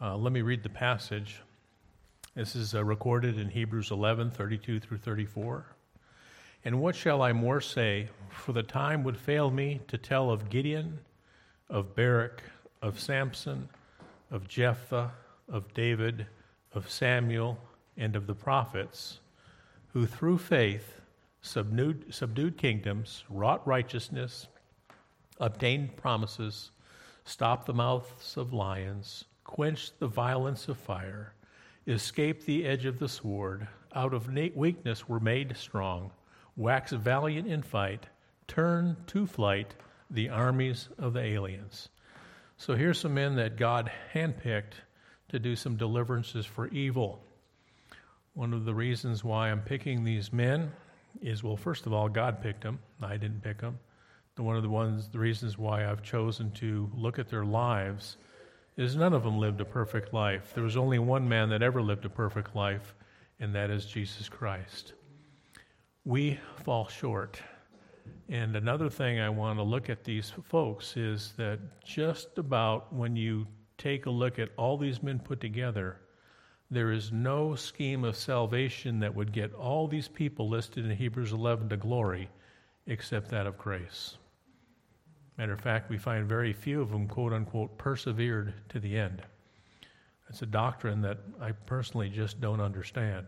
Uh, let me read the passage. This is uh, recorded in Hebrews 11 32 through 34. And what shall I more say? For the time would fail me to tell of Gideon, of Barak, of Samson, of Jephthah, of David, of Samuel, and of the prophets, who through faith subdued, subdued kingdoms, wrought righteousness, obtained promises, stopped the mouths of lions, quenched the violence of fire, escaped the edge of the sword, out of weakness were made strong, waxed valiant in fight, turned to flight the armies of the aliens. So here's some men that God handpicked to do some deliverances for evil. One of the reasons why I'm picking these men is well, first of all, God picked them. I didn't pick them. one of the ones, the reasons why I've chosen to look at their lives is none of them lived a perfect life. There was only one man that ever lived a perfect life, and that is Jesus Christ. We fall short. And another thing I want to look at these folks is that just about when you take a look at all these men put together, there is no scheme of salvation that would get all these people listed in Hebrews 11 to glory except that of grace. Matter of fact, we find very few of them, quote unquote, persevered to the end. It's a doctrine that I personally just don't understand.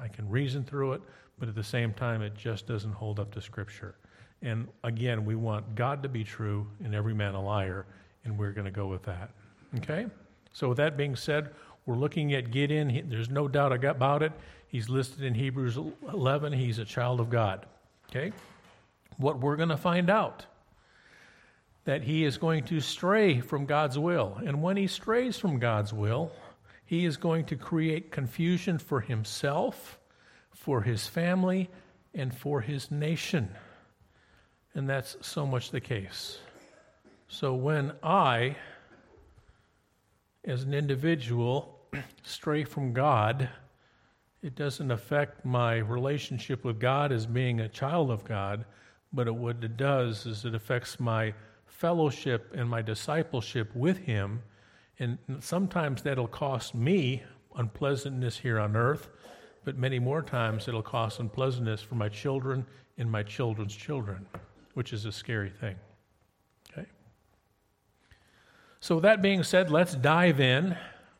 I can reason through it, but at the same time, it just doesn't hold up to Scripture. And again, we want God to be true and every man a liar, and we're going to go with that. Okay? So, with that being said, we're looking at Gideon. There's no doubt about it. He's listed in Hebrews 11. He's a child of God. Okay? What we're going to find out that he is going to stray from God's will. And when he strays from God's will, he is going to create confusion for himself, for his family, and for his nation. And that's so much the case. So when I, as an individual, stray from God, it doesn't affect my relationship with God as being a child of God, but what it does is it affects my fellowship and my discipleship with Him. And sometimes that'll cost me unpleasantness here on earth, but many more times it'll cost unpleasantness for my children and my children's children which is a scary thing. Okay? So, that being said, let's dive in.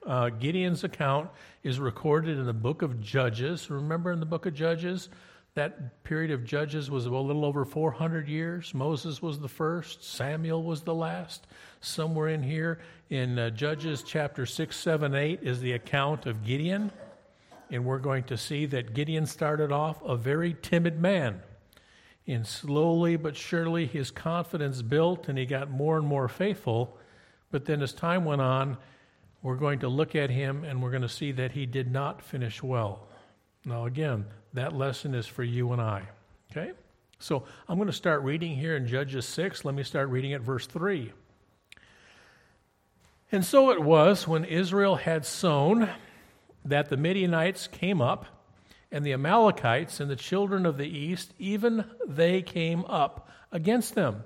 Uh, Gideon's account is recorded in the book of Judges. Remember in the book of Judges, that period of Judges was a little over 400 years. Moses was the first, Samuel was the last. Somewhere in here in uh, Judges chapter 6, 7, 8 is the account of Gideon. And we're going to see that Gideon started off a very timid man. And slowly but surely, his confidence built and he got more and more faithful. But then, as time went on, we're going to look at him and we're going to see that he did not finish well. Now, again, that lesson is for you and I. Okay? So I'm going to start reading here in Judges 6. Let me start reading at verse 3. And so it was when Israel had sown that the Midianites came up and the Amalekites and the children of the east, even they came up against them.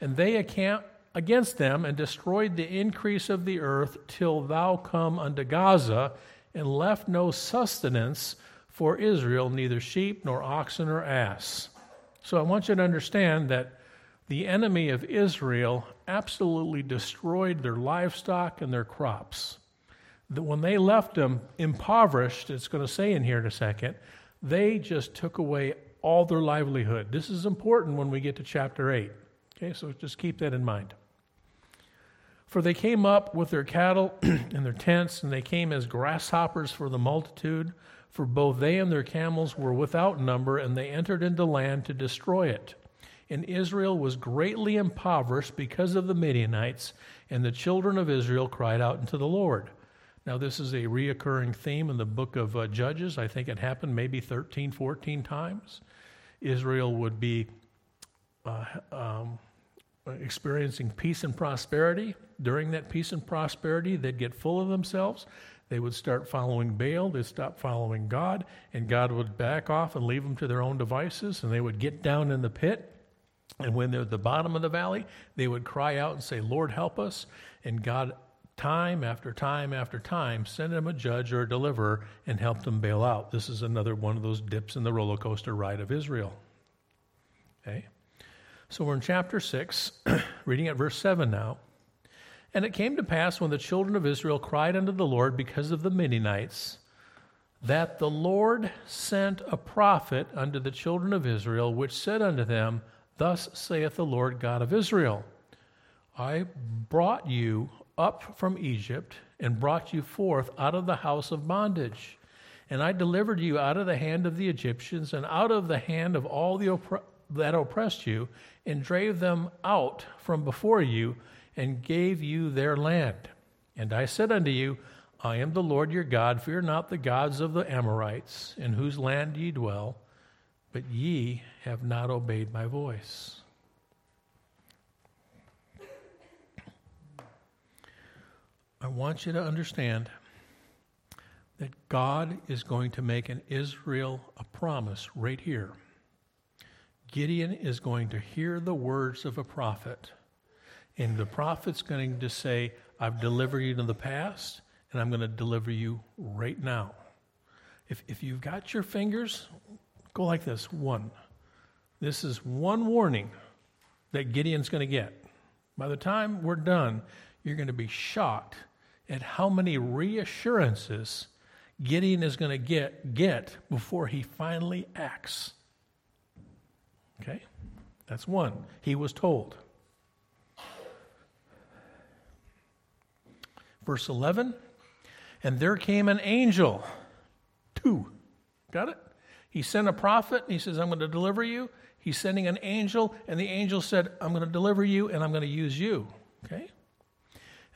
And they encamped against them and destroyed the increase of the earth till thou come unto Gaza, and left no sustenance for Israel, neither sheep nor oxen or ass. So I want you to understand that the enemy of Israel absolutely destroyed their livestock and their crops that when they left them impoverished, it's going to say in here in a second, they just took away all their livelihood. This is important when we get to chapter 8. Okay, so just keep that in mind. For they came up with their cattle and their tents, and they came as grasshoppers for the multitude. For both they and their camels were without number, and they entered into land to destroy it. And Israel was greatly impoverished because of the Midianites, and the children of Israel cried out unto the Lord. Now, this is a reoccurring theme in the book of uh, Judges. I think it happened maybe 13, 14 times. Israel would be uh, um, experiencing peace and prosperity. During that peace and prosperity, they'd get full of themselves. They would start following Baal, they'd stop following God, and God would back off and leave them to their own devices, and they would get down in the pit. And when they're at the bottom of the valley, they would cry out and say, Lord, help us. And God time after time after time sent them a judge or a deliverer and helped them bail out. This is another one of those dips in the roller coaster ride of Israel. Okay? So we're in chapter 6, reading at verse 7 now. And it came to pass when the children of Israel cried unto the Lord because of the Midianites, that the Lord sent a prophet unto the children of Israel, which said unto them, Thus saith the Lord God of Israel I brought you up from Egypt and brought you forth out of the house of bondage. And I delivered you out of the hand of the Egyptians and out of the hand of all that oppressed you, and drave them out from before you, and gave you their land. And I said unto you, I am the Lord your God. Fear not the gods of the Amorites, in whose land ye dwell, but ye have not obeyed my voice. I want you to understand that God is going to make an Israel a promise right here. Gideon is going to hear the words of a prophet, and the prophet's going to say, I've delivered you in the past, and I'm going to deliver you right now. If, if you've got your fingers, go like this one. This is one warning that Gideon's going to get. By the time we're done, you're going to be shocked at how many reassurances Gideon is going to get, get before he finally acts. Okay? That's one. He was told. Verse 11 And there came an angel. Two. Got it? He sent a prophet and he says, I'm going to deliver you. He's sending an angel, and the angel said, I'm going to deliver you and I'm going to use you. Okay?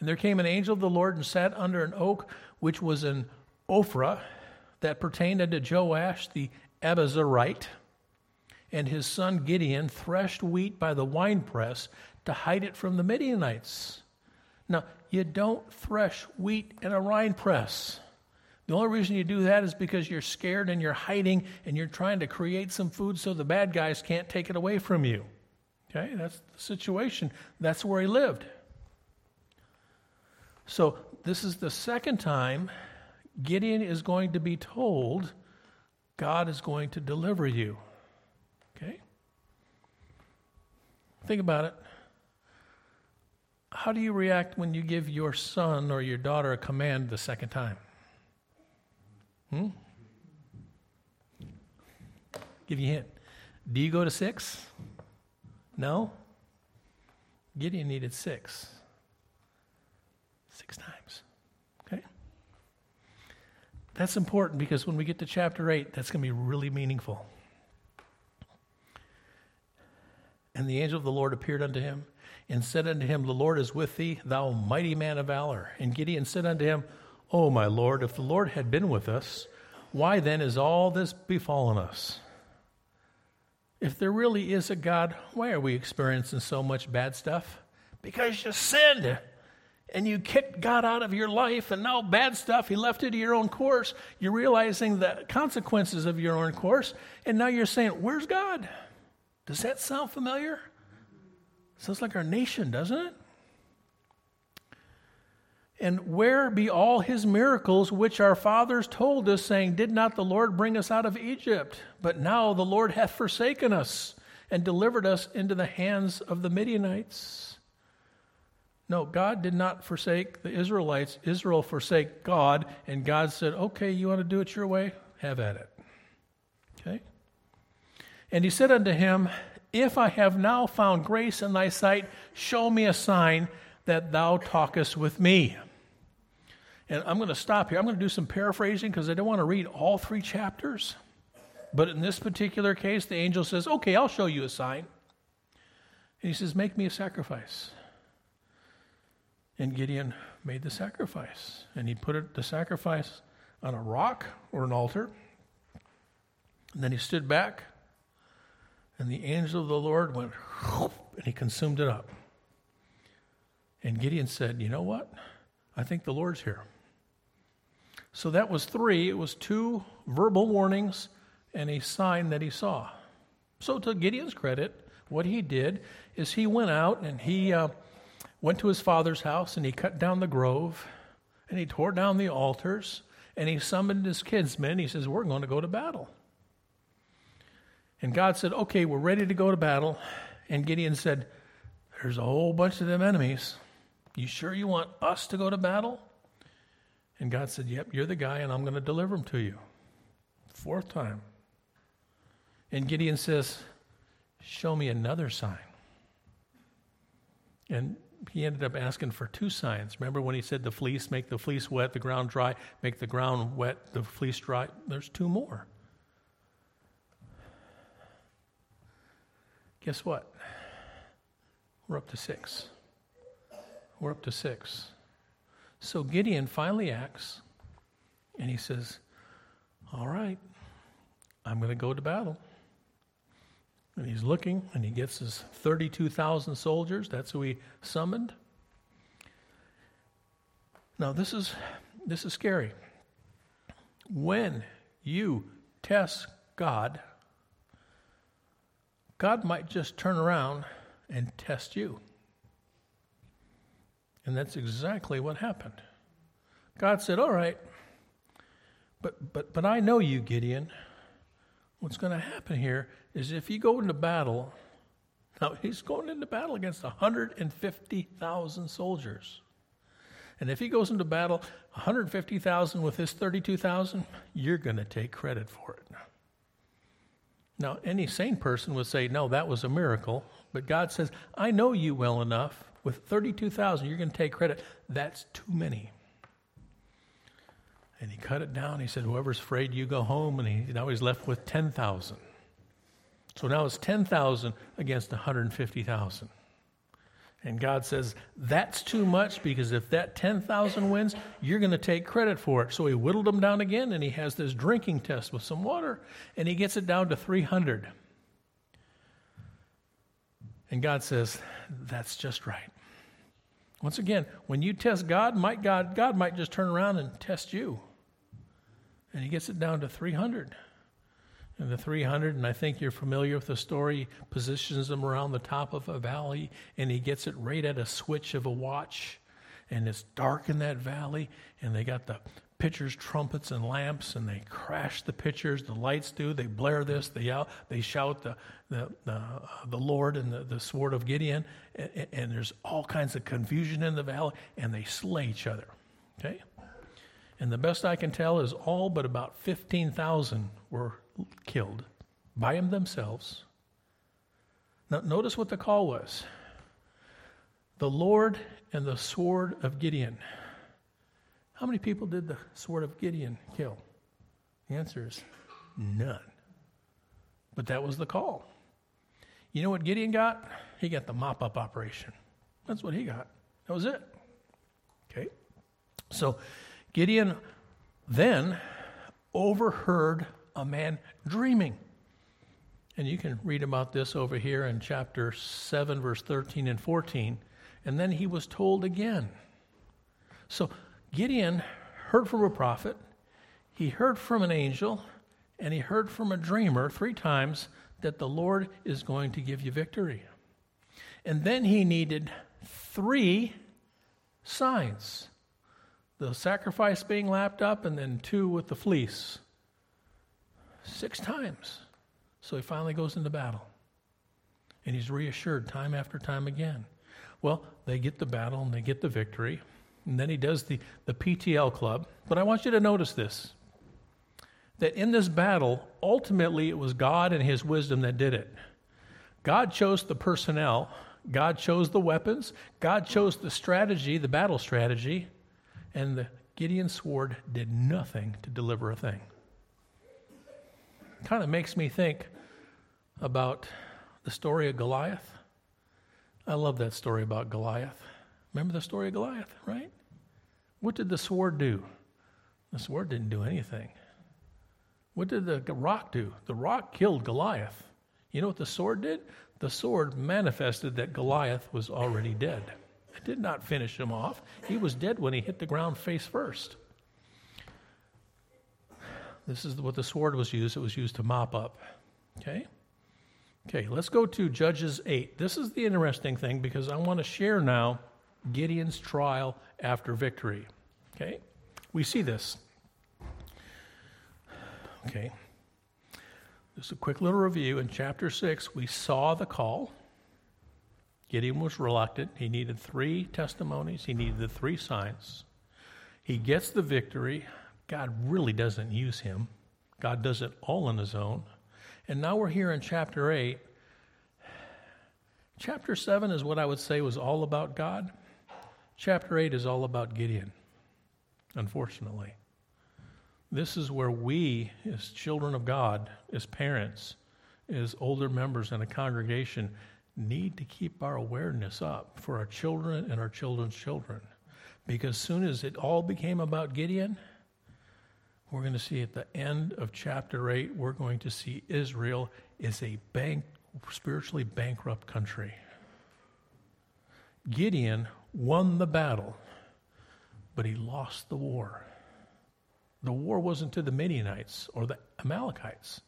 And there came an angel of the Lord and sat under an oak which was in Ophrah that pertained unto Joash the Abiezrite. And his son Gideon threshed wheat by the winepress to hide it from the Midianites. Now, you don't thresh wheat in a wine press. The only reason you do that is because you're scared and you're hiding and you're trying to create some food so the bad guys can't take it away from you. Okay, that's the situation. That's where he lived. So, this is the second time Gideon is going to be told God is going to deliver you. Okay? Think about it. How do you react when you give your son or your daughter a command the second time? Hmm? Give you a hint. Do you go to six? No? Gideon needed six. Six times. Okay? That's important because when we get to chapter 8, that's going to be really meaningful. And the angel of the Lord appeared unto him and said unto him, The Lord is with thee, thou mighty man of valor. And Gideon said unto him, O my Lord, if the Lord had been with us, why then is all this befallen us? If there really is a God, why are we experiencing so much bad stuff? Because you sinned and you kicked God out of your life, and now bad stuff, He left it to your own course. You're realizing the consequences of your own course, and now you're saying, Where's God? Does that sound familiar? Sounds like our nation, doesn't it? And where be all his miracles which our fathers told us, saying, Did not the Lord bring us out of Egypt? But now the Lord hath forsaken us and delivered us into the hands of the Midianites. No, God did not forsake the Israelites. Israel forsake God, and God said, Okay, you want to do it your way? Have at it. Okay? And he said unto him, If I have now found grace in thy sight, show me a sign that thou talkest with me. And I'm going to stop here. I'm going to do some paraphrasing because I don't want to read all three chapters. But in this particular case, the angel says, Okay, I'll show you a sign. And he says, Make me a sacrifice. And Gideon made the sacrifice. And he put the sacrifice on a rock or an altar. And then he stood back. And the angel of the Lord went, and he consumed it up. And Gideon said, You know what? I think the Lord's here. So that was three. It was two verbal warnings and a sign that he saw. So, to Gideon's credit, what he did is he went out and he uh, went to his father's house and he cut down the grove and he tore down the altars and he summoned his kinsmen. He says, We're going to go to battle. And God said, Okay, we're ready to go to battle. And Gideon said, There's a whole bunch of them enemies. You sure you want us to go to battle? And God said, Yep, you're the guy, and I'm going to deliver them to you. Fourth time. And Gideon says, Show me another sign. And he ended up asking for two signs. Remember when he said the fleece, make the fleece wet, the ground dry, make the ground wet, the fleece dry? There's two more. Guess what? We're up to six. We're up to six. So Gideon finally acts and he says, All right, I'm going to go to battle. And he's looking and he gets his 32,000 soldiers. That's who he summoned. Now, this is, this is scary. When you test God, God might just turn around and test you. And that's exactly what happened. God said, All right, but, but, but I know you, Gideon. What's going to happen here is if you go into battle, now he's going into battle against 150,000 soldiers. And if he goes into battle 150,000 with his 32,000, you're going to take credit for it. Now, any sane person would say, no, that was a miracle. But God says, I know you well enough. With 32,000, you're going to take credit. That's too many. And he cut it down. He said, Whoever's afraid, you go home. And he, now he's left with 10,000. So now it's 10,000 against 150,000. And God says, That's too much because if that 10,000 wins, you're going to take credit for it. So he whittled them down again and he has this drinking test with some water and he gets it down to 300. And God says, That's just right. Once again, when you test God, might God, God might just turn around and test you. And he gets it down to 300. And the 300, and I think you're familiar with the story, positions them around the top of a valley, and he gets it right at a switch of a watch. And it's dark in that valley, and they got the pitchers, trumpets, and lamps, and they crash the pitchers. The lights do. They blare this. They yell. They shout the the the, uh, the Lord and the, the sword of Gideon, and, and there's all kinds of confusion in the valley, and they slay each other. Okay, and the best I can tell is all but about fifteen thousand were killed by them themselves. Now, notice what the call was the Lord and the sword of Gideon. How many people did the sword of Gideon kill? The answer is none. But that was the call. You know what Gideon got? He got the mop up operation. That's what he got. That was it. Okay? So Gideon then overheard a man dreaming. And you can read about this over here in chapter 7, verse 13 and 14. And then he was told again. So Gideon heard from a prophet, he heard from an angel, and he heard from a dreamer three times that the Lord is going to give you victory. And then he needed three signs the sacrifice being lapped up, and then two with the fleece six times. So he finally goes into battle. And he's reassured time after time again. Well, they get the battle and they get the victory. And then he does the, the PTL club. But I want you to notice this that in this battle, ultimately it was God and his wisdom that did it. God chose the personnel, God chose the weapons, God chose the strategy, the battle strategy, and the Gideon sword did nothing to deliver a thing kind of makes me think about the story of Goliath. I love that story about Goliath. Remember the story of Goliath, right? What did the sword do? The sword didn't do anything. What did the rock do? The rock killed Goliath. You know what the sword did? The sword manifested that Goliath was already dead. It did not finish him off. He was dead when he hit the ground face first. This is what the sword was used. It was used to mop up. Okay? Okay, let's go to Judges 8. This is the interesting thing because I want to share now Gideon's trial after victory. Okay? We see this. Okay. Just a quick little review. In chapter 6, we saw the call. Gideon was reluctant. He needed three testimonies, he needed the three signs. He gets the victory. God really doesn't use him, God does it all on his own. And now we're here in chapter 8. Chapter 7 is what I would say was all about God. Chapter 8 is all about Gideon, unfortunately. This is where we, as children of God, as parents, as older members in a congregation, need to keep our awareness up for our children and our children's children. Because soon as it all became about Gideon, we're going to see at the end of chapter 8, we're going to see Israel is a bank, spiritually bankrupt country. Gideon won the battle, but he lost the war. The war wasn't to the Midianites or the Amalekites.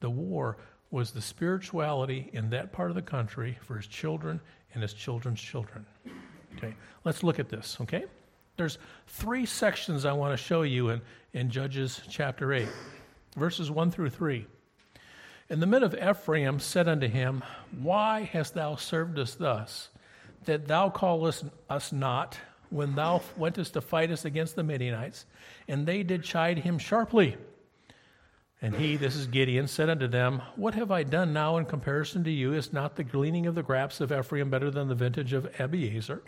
The war was the spirituality in that part of the country for his children and his children's children. Okay, let's look at this, okay? There's three sections I want to show you in, in Judges chapter 8, verses 1 through 3. And the men of Ephraim said unto him, Why hast thou served us thus, that thou callest us not when thou wentest to fight us against the Midianites? And they did chide him sharply. And he, this is Gideon, said unto them, What have I done now in comparison to you? Is not the gleaning of the grapes of Ephraim better than the vintage of Abiezer?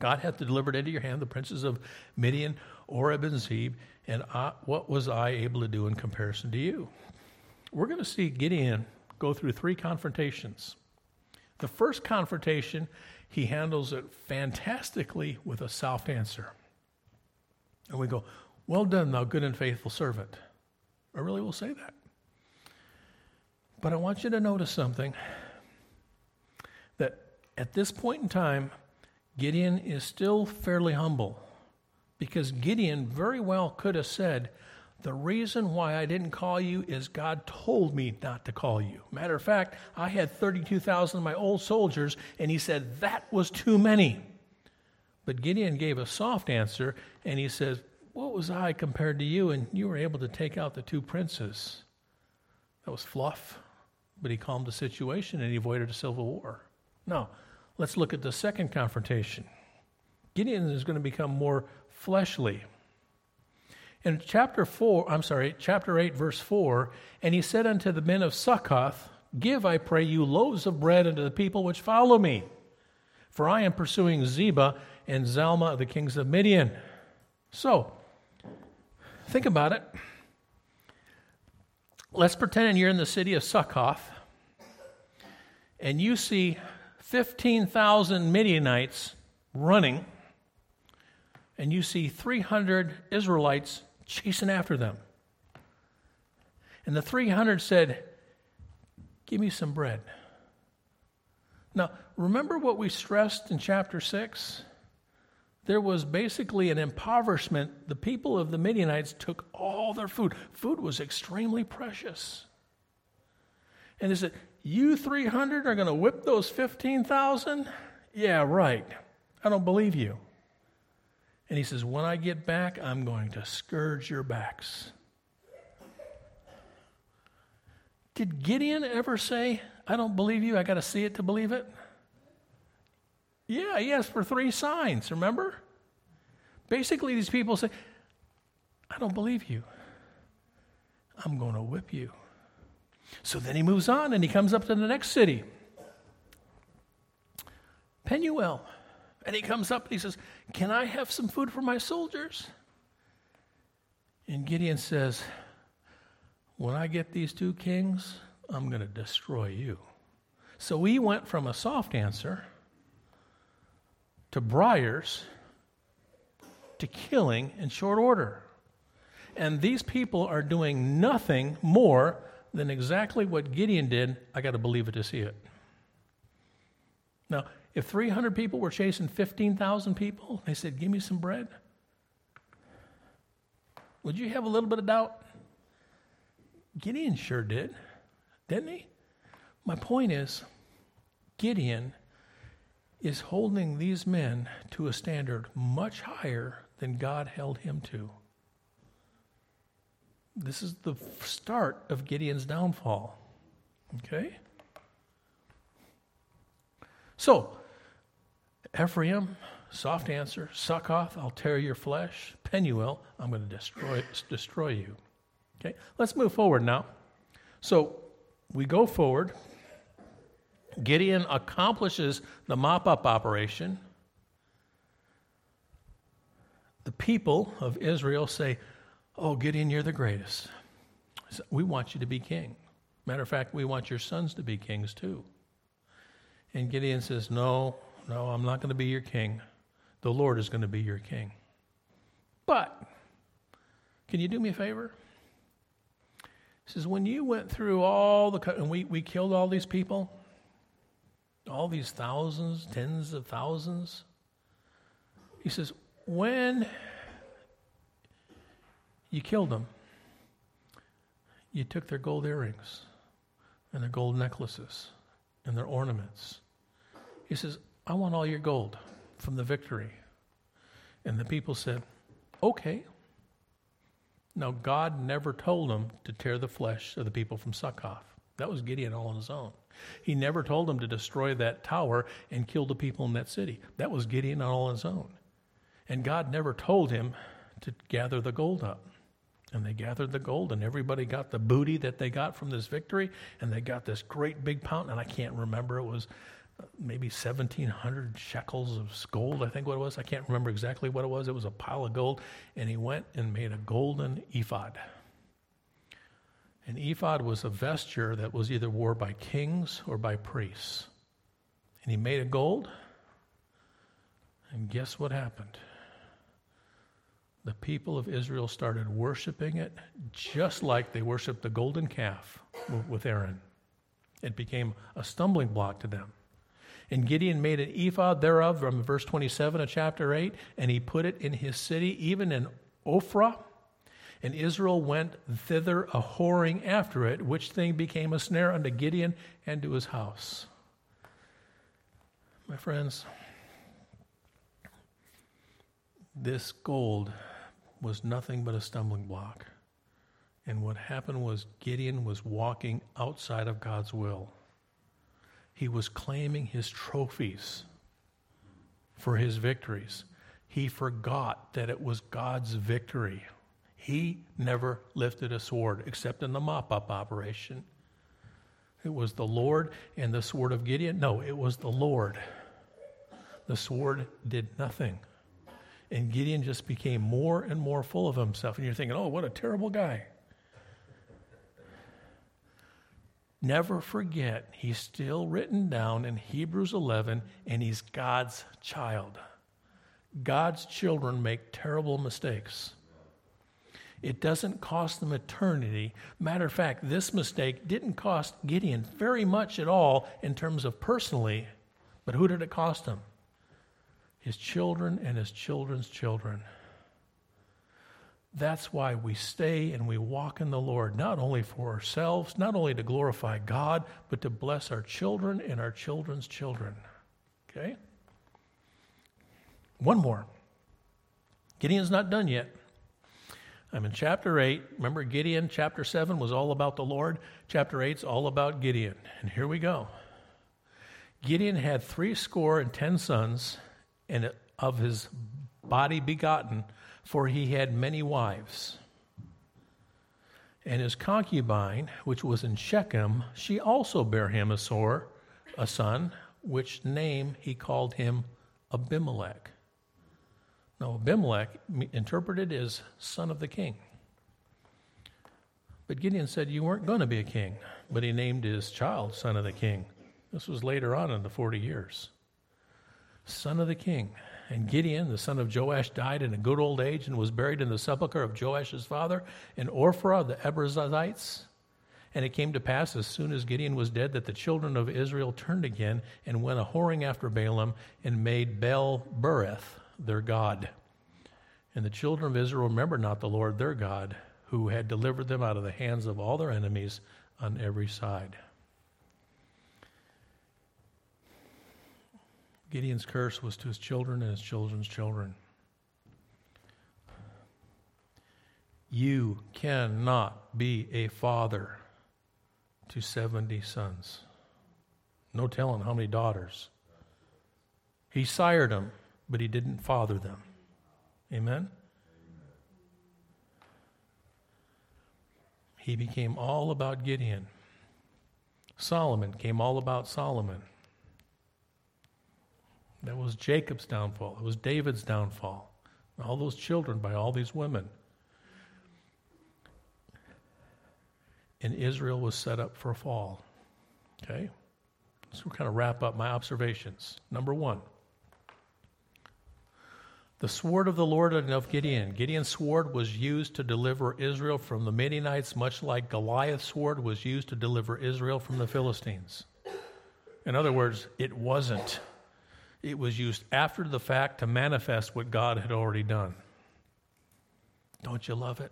God hath delivered into your hand the princes of Midian, Oreb, and Zeb, and I, what was I able to do in comparison to you? We're going to see Gideon go through three confrontations. The first confrontation, he handles it fantastically with a soft answer. And we go, Well done, thou good and faithful servant. I really will say that. But I want you to notice something that at this point in time, Gideon is still fairly humble because Gideon very well could have said, The reason why I didn't call you is God told me not to call you. Matter of fact, I had 32,000 of my old soldiers, and he said that was too many. But Gideon gave a soft answer, and he says, What was I compared to you? And you were able to take out the two princes. That was fluff, but he calmed the situation and he avoided a civil war. Now, Let's look at the second confrontation. Gideon is going to become more fleshly. In chapter 4, I'm sorry, chapter 8, verse 4, and he said unto the men of Succoth, Give, I pray you, loaves of bread unto the people which follow me, for I am pursuing Zeba and Zalmunna, the kings of Midian. So, think about it. Let's pretend you're in the city of Succoth, and you see 15,000 Midianites running, and you see 300 Israelites chasing after them. And the 300 said, Give me some bread. Now, remember what we stressed in chapter 6? There was basically an impoverishment. The people of the Midianites took all their food. Food was extremely precious. And they said, you 300 are going to whip those 15,000? Yeah, right. I don't believe you. And he says, When I get back, I'm going to scourge your backs. Did Gideon ever say, I don't believe you, I got to see it to believe it? Yeah, he asked for three signs, remember? Basically, these people say, I don't believe you. I'm going to whip you. So then he moves on and he comes up to the next city, Penuel. And he comes up and he says, Can I have some food for my soldiers? And Gideon says, When I get these two kings, I'm going to destroy you. So he went from a soft answer to briars to killing in short order. And these people are doing nothing more than exactly what Gideon did, I got to believe it to see it. Now, if 300 people were chasing 15,000 people, they said, Give me some bread, would you have a little bit of doubt? Gideon sure did, didn't he? My point is, Gideon is holding these men to a standard much higher than God held him to. This is the start of Gideon's downfall. Okay? So, Ephraim, soft answer. Succoth, I'll tear your flesh. Penuel, I'm going to destroy, destroy you. Okay, let's move forward now. So, we go forward. Gideon accomplishes the mop up operation. The people of Israel say, Oh, Gideon, you're the greatest. We want you to be king. Matter of fact, we want your sons to be kings too. And Gideon says, No, no, I'm not going to be your king. The Lord is going to be your king. But, can you do me a favor? He says, When you went through all the, and we, we killed all these people, all these thousands, tens of thousands, he says, When you killed them, you took their gold earrings and their gold necklaces and their ornaments. He says, I want all your gold from the victory. And the people said, Okay. Now, God never told them to tear the flesh of the people from Succoth. That was Gideon all on his own. He never told them to destroy that tower and kill the people in that city. That was Gideon all on his own. And God never told him to gather the gold up. And they gathered the gold, and everybody got the booty that they got from this victory, and they got this great big pound. And I can't remember, it was uh, maybe 1,700 shekels of gold, I think what it was. I can't remember exactly what it was. It was a pile of gold. And he went and made a golden ephod. An ephod was a vesture that was either worn by kings or by priests. And he made it gold. And guess what happened? the people of Israel started worshiping it just like they worshiped the golden calf with Aaron. It became a stumbling block to them. And Gideon made an ephod thereof from verse 27 of chapter 8, and he put it in his city, even in Ophrah. And Israel went thither a whoring after it, which thing became a snare unto Gideon and to his house. My friends, this gold was nothing but a stumbling block. And what happened was Gideon was walking outside of God's will. He was claiming his trophies for his victories. He forgot that it was God's victory. He never lifted a sword except in the mop up operation. It was the Lord and the sword of Gideon. No, it was the Lord. The sword did nothing. And Gideon just became more and more full of himself. And you're thinking, oh, what a terrible guy. Never forget, he's still written down in Hebrews 11, and he's God's child. God's children make terrible mistakes. It doesn't cost them eternity. Matter of fact, this mistake didn't cost Gideon very much at all in terms of personally, but who did it cost him? his children and his children's children. That's why we stay and we walk in the Lord, not only for ourselves, not only to glorify God, but to bless our children and our children's children. Okay? One more. Gideon's not done yet. I'm in chapter 8. Remember, Gideon, chapter 7 was all about the Lord. Chapter 8 is all about Gideon. And here we go. Gideon had three score and ten sons and of his body begotten, for he had many wives. And his concubine, which was in Shechem, she also bare him a sore, a son, which name he called him Abimelech. Now, Abimelech, interpreted as son of the king. But Gideon said, You weren't going to be a king, but he named his child son of the king. This was later on in the 40 years son of the king. And Gideon, the son of Joash, died in a good old age and was buried in the sepulchre of Joash's father in Ophrah of the Abiezrites. And it came to pass, as soon as Gideon was dead, that the children of Israel turned again and went a whoring after Baalim and made Baal Berith their God. And the children of Israel remembered not the Lord their God, who had delivered them out of the hands of all their enemies on every side. Gideon's curse was to his children and his children's children. You cannot be a father to 70 sons. No telling how many daughters. He sired them, but he didn't father them. Amen? He became all about Gideon. Solomon came all about Solomon. That was Jacob's downfall. It was David's downfall. All those children by all these women. And Israel was set up for a fall. Okay? So kind of wrap up my observations. Number one. The sword of the Lord and of Gideon. Gideon's sword was used to deliver Israel from the Midianites, much like Goliath's sword was used to deliver Israel from the Philistines. In other words, it wasn't. It was used after the fact to manifest what God had already done. Don't you love it?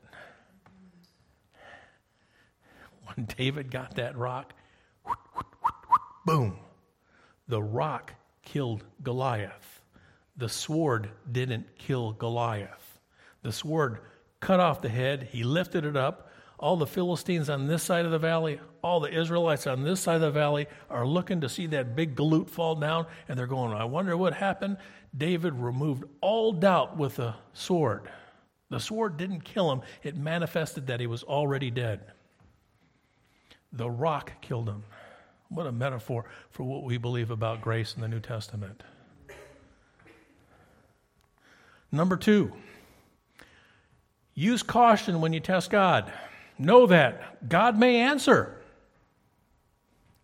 When David got that rock, boom, the rock killed Goliath. The sword didn't kill Goliath. The sword cut off the head, he lifted it up. All the Philistines on this side of the valley, all the Israelites on this side of the valley are looking to see that big galoot fall down, and they're going, I wonder what happened. David removed all doubt with the sword. The sword didn't kill him, it manifested that he was already dead. The rock killed him. What a metaphor for what we believe about grace in the New Testament. Number two, use caution when you test God. Know that God may answer.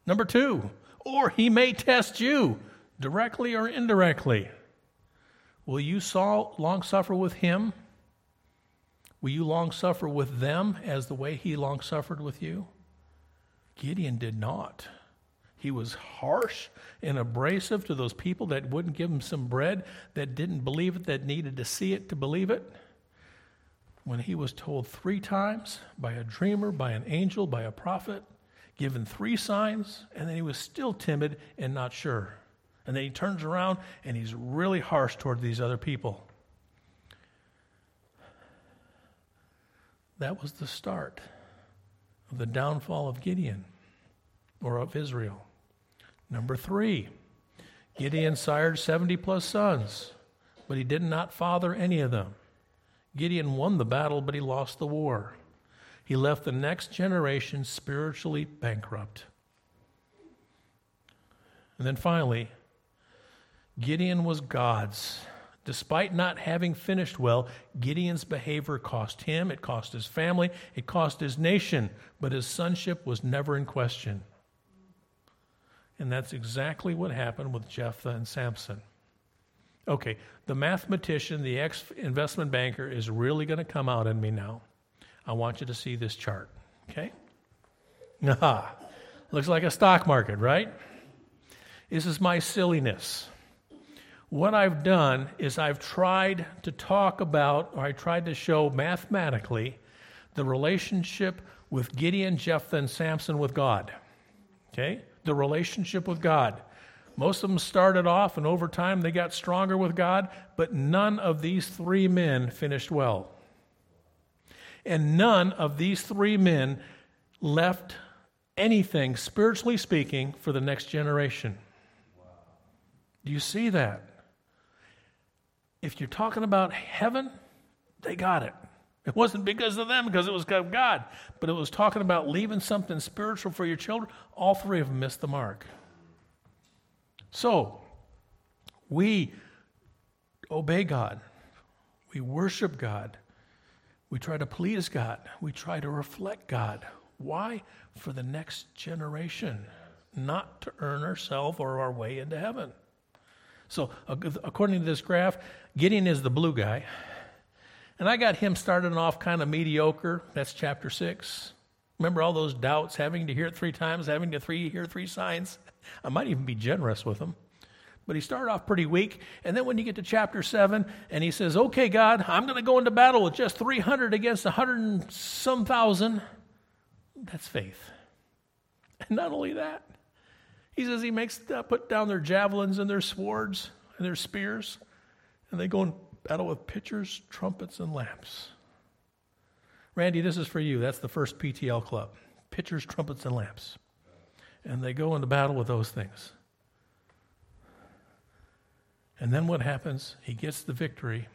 Number two, or he may test you directly or indirectly. Will you long suffer with him? Will you long suffer with them as the way he long suffered with you? Gideon did not. He was harsh and abrasive to those people that wouldn't give him some bread, that didn't believe it, that needed to see it to believe it. When he was told three times by a dreamer, by an angel, by a prophet, given three signs, and then he was still timid and not sure. And then he turns around and he's really harsh toward these other people. That was the start of the downfall of Gideon or of Israel. Number three, Gideon sired 70 plus sons, but he did not father any of them. Gideon won the battle, but he lost the war. He left the next generation spiritually bankrupt. And then finally, Gideon was God's. Despite not having finished well, Gideon's behavior cost him, it cost his family, it cost his nation, but his sonship was never in question. And that's exactly what happened with Jephthah and Samson. Okay, the mathematician, the ex investment banker, is really going to come out in me now. I want you to see this chart, okay? Aha. Looks like a stock market, right? This is my silliness. What I've done is I've tried to talk about, or I tried to show mathematically, the relationship with Gideon, Jephthah, and Samson with God. Okay? The relationship with God. Most of them started off, and over time they got stronger with God, but none of these three men finished well. And none of these three men left anything, spiritually speaking, for the next generation. Do you see that? If you're talking about heaven, they got it. It wasn't because of them, because it was God, but it was talking about leaving something spiritual for your children. All three of them missed the mark. So, we obey God, we worship God, we try to please God, we try to reflect God. Why? For the next generation, not to earn ourselves or our way into heaven. So, according to this graph, Gideon is the blue guy. And I got him started off kind of mediocre. That's chapter 6. Remember all those doubts, having to hear it three times, having to three, hear three signs? I might even be generous with him. But he started off pretty weak. And then when you get to chapter 7, and he says, Okay, God, I'm going to go into battle with just 300 against 100 and some thousand, that's faith. And not only that, He says he makes uh, put down their javelins and their swords and their spears, and they go and battle with pitchers, trumpets, and lamps. Randy, this is for you. That's the first PTL club. Pitchers, trumpets, and lamps. And they go into battle with those things. And then what happens? He gets the victory.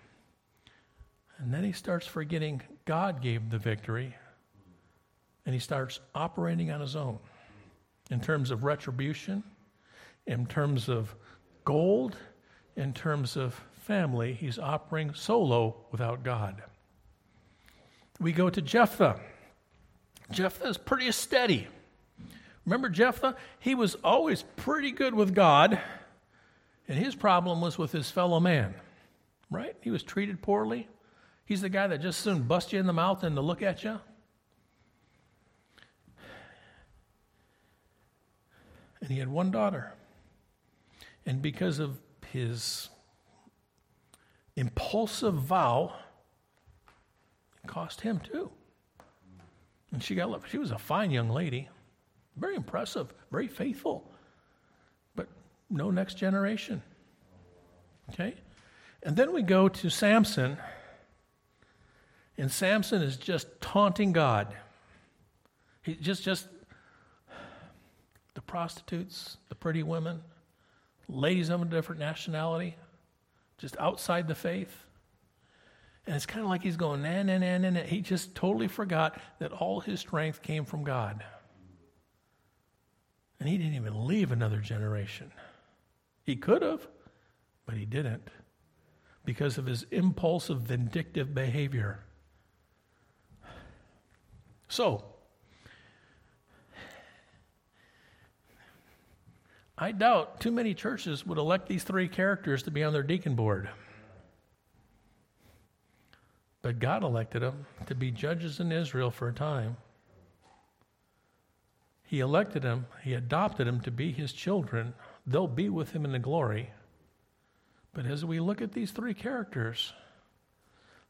And then he starts forgetting God gave the victory. And he starts operating on his own in terms of retribution, in terms of gold, in terms of family. He's operating solo without God. We go to Jephthah. Jephthah is pretty steady. Remember Jephthah? He was always pretty good with God, and his problem was with his fellow man, right? He was treated poorly. He's the guy that just soon bust you in the mouth and to look at you. And he had one daughter. And because of his impulsive vow, cost him too. And she got left. She was a fine young lady, very impressive, very faithful, but no next generation. Okay? And then we go to Samson, and Samson is just taunting God. He just, just the prostitutes, the pretty women, ladies of a different nationality, just outside the faith. And it's kind of like he's going, nah, nah, nah, nah, nah. He just totally forgot that all his strength came from God. And he didn't even leave another generation. He could have, but he didn't because of his impulsive, vindictive behavior. So, I doubt too many churches would elect these three characters to be on their deacon board. But God elected them to be judges in Israel for a time. He elected them, He adopted them to be His children. They'll be with Him in the glory. But as we look at these three characters,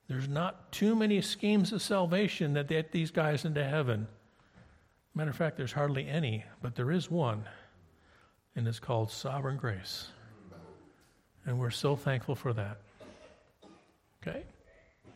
there's not too many schemes of salvation that get these guys into heaven. Matter of fact, there's hardly any, but there is one and it's called Sovereign Grace. And we're so thankful for that. Okay?